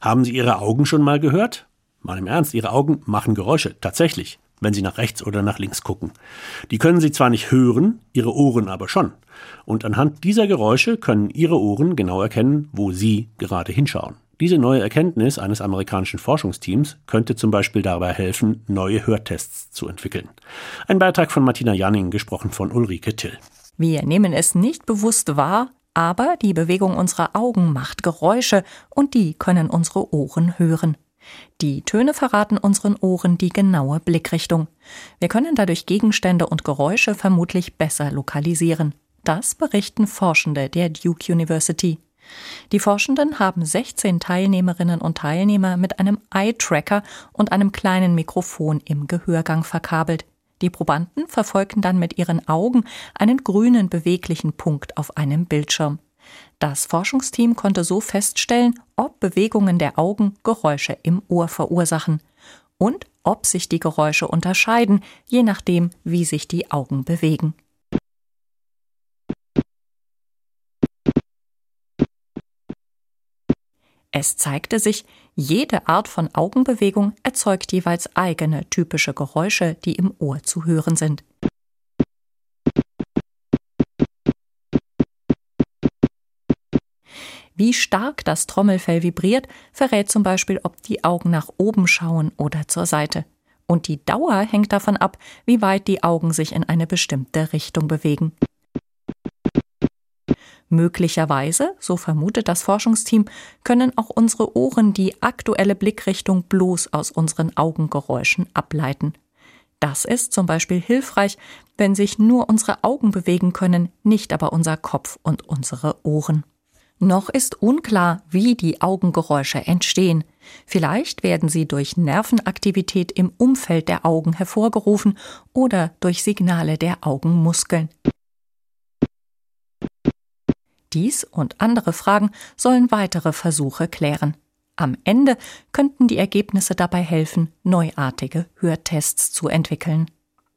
Haben Sie Ihre Augen schon mal gehört? Mal im Ernst, Ihre Augen machen Geräusche, tatsächlich, wenn Sie nach rechts oder nach links gucken. Die können Sie zwar nicht hören, Ihre Ohren aber schon. Und anhand dieser Geräusche können Ihre Ohren genau erkennen, wo Sie gerade hinschauen. Diese neue Erkenntnis eines amerikanischen Forschungsteams könnte zum Beispiel dabei helfen, neue Hörtests zu entwickeln. Ein Beitrag von Martina Janning, gesprochen von Ulrike Till. Wir nehmen es nicht bewusst wahr, aber die Bewegung unserer Augen macht Geräusche und die können unsere Ohren hören. Die Töne verraten unseren Ohren die genaue Blickrichtung. Wir können dadurch Gegenstände und Geräusche vermutlich besser lokalisieren. Das berichten Forschende der Duke University. Die Forschenden haben 16 Teilnehmerinnen und Teilnehmer mit einem Eye-Tracker und einem kleinen Mikrofon im Gehörgang verkabelt. Die Probanden verfolgten dann mit ihren Augen einen grünen beweglichen Punkt auf einem Bildschirm. Das Forschungsteam konnte so feststellen, ob Bewegungen der Augen Geräusche im Ohr verursachen und ob sich die Geräusche unterscheiden, je nachdem, wie sich die Augen bewegen. Es zeigte sich, jede Art von Augenbewegung erzeugt jeweils eigene typische Geräusche, die im Ohr zu hören sind. Wie stark das Trommelfell vibriert, verrät zum Beispiel, ob die Augen nach oben schauen oder zur Seite. Und die Dauer hängt davon ab, wie weit die Augen sich in eine bestimmte Richtung bewegen. Möglicherweise, so vermutet das Forschungsteam, können auch unsere Ohren die aktuelle Blickrichtung bloß aus unseren Augengeräuschen ableiten. Das ist zum Beispiel hilfreich, wenn sich nur unsere Augen bewegen können, nicht aber unser Kopf und unsere Ohren. Noch ist unklar, wie die Augengeräusche entstehen. Vielleicht werden sie durch Nervenaktivität im Umfeld der Augen hervorgerufen oder durch Signale der Augenmuskeln. Dies und andere Fragen sollen weitere Versuche klären. Am Ende könnten die Ergebnisse dabei helfen, neuartige Hörtests zu entwickeln.